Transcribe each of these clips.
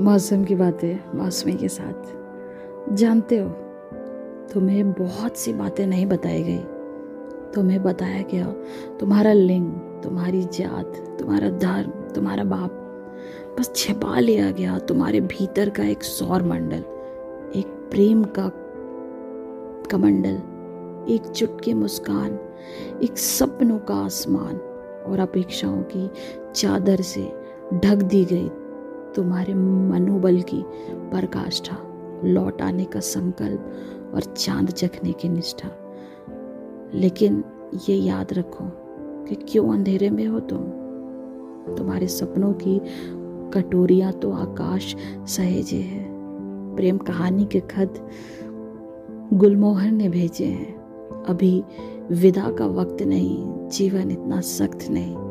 मौसम की बातें, मौसमी के साथ। जानते हो, तुम्हें बहुत सी बातें नहीं बताई गई। तुम्हें बताया गया, तुम्हारा लिंग, तुम्हारी जात, तुम्हारा धर्म, तुम्हारा बाप। बस छिपा लिया गया तुम्हारे भीतर का एक सौर मंडल, एक प्रेम का कमंडल एक चुटके मुस्कान, एक सपनों का आसमान और अपेक्षाओं की चादर से ढक दी गई तुम्हारे मनोबल की पराकाष्ठा लौट आने का संकल्प और चाँद चखने की निष्ठा। लेकिन ये याद रखो कि क्यों अंधेरे में हो तुम? तुम्हारे सपनों की कटोरियाँ तो आकाश सहेजे हैं। प्रेम कहानी के खत गुलमोहर ने भेजे हैं। अभी विदा का वक्त नहीं, जीवन इतना सख्त नहीं।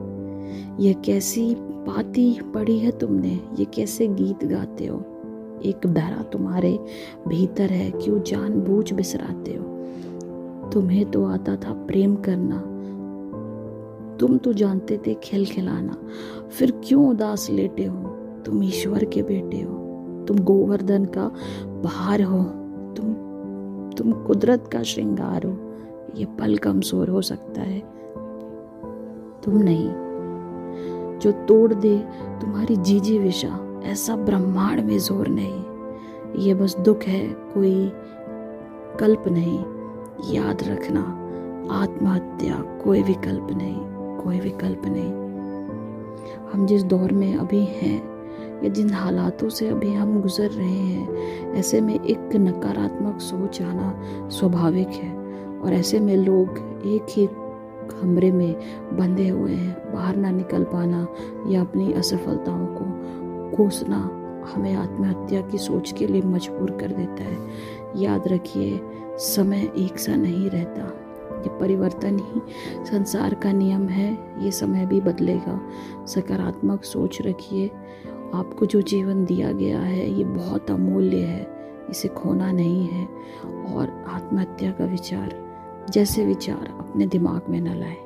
यह कैसी पाती पड़ी है तुमने? ये कैसे गीत गाते हो? एक धरा तुम्हारे भीतर है, क्यों जानबूझ बिसराते हो? तुम्हें तो आता था प्रेम करना। तुम तो जानते थे खेल खिलाना। फिर क्यों उदास लेटे हो? तुम ईश्वर के बेटे हो। तुम गोवर्धन का भार हो। तुम तुम कुदरत का श्रृंगार हो। ये पल कमज़ोर हो सकता है। तुम नहीं। जो तोड़ दे तुम्हारी जीजी विशा, ऐसा ब्रह्मांड में ज़ोर नहीं। ये बस दुख है, कोई कल्प नहीं। याद रखना, आत्महत्या कोई विकल्प नहीं, कोई विकल्प नहीं। हम जिस दौर में अभी हैं, या जिन हालातों से अभी हम गुजर रहे हैं, ऐसे में एक नकारात्मक सोच आना स्वाभाविक है, और ऐसे में लोग एक ही कमरे में बंधे हुए हैं। बाहर ना निकल पाना या अपनी असफलताओं को कोसना हमें आत्महत्या की सोच के लिए मजबूर कर देता है। याद रखिए, समय एक सा नहीं रहता। ये परिवर्तन ही संसार का नियम है। ये समय भी बदलेगा। सकारात्मक सोच रखिए। आपको जो जीवन दिया गया है, ये बहुत अमूल्य है। इसे खोना नहीं है। और आत्महत्या का विचार जैसे विचार अपने दिमाग में न लाए।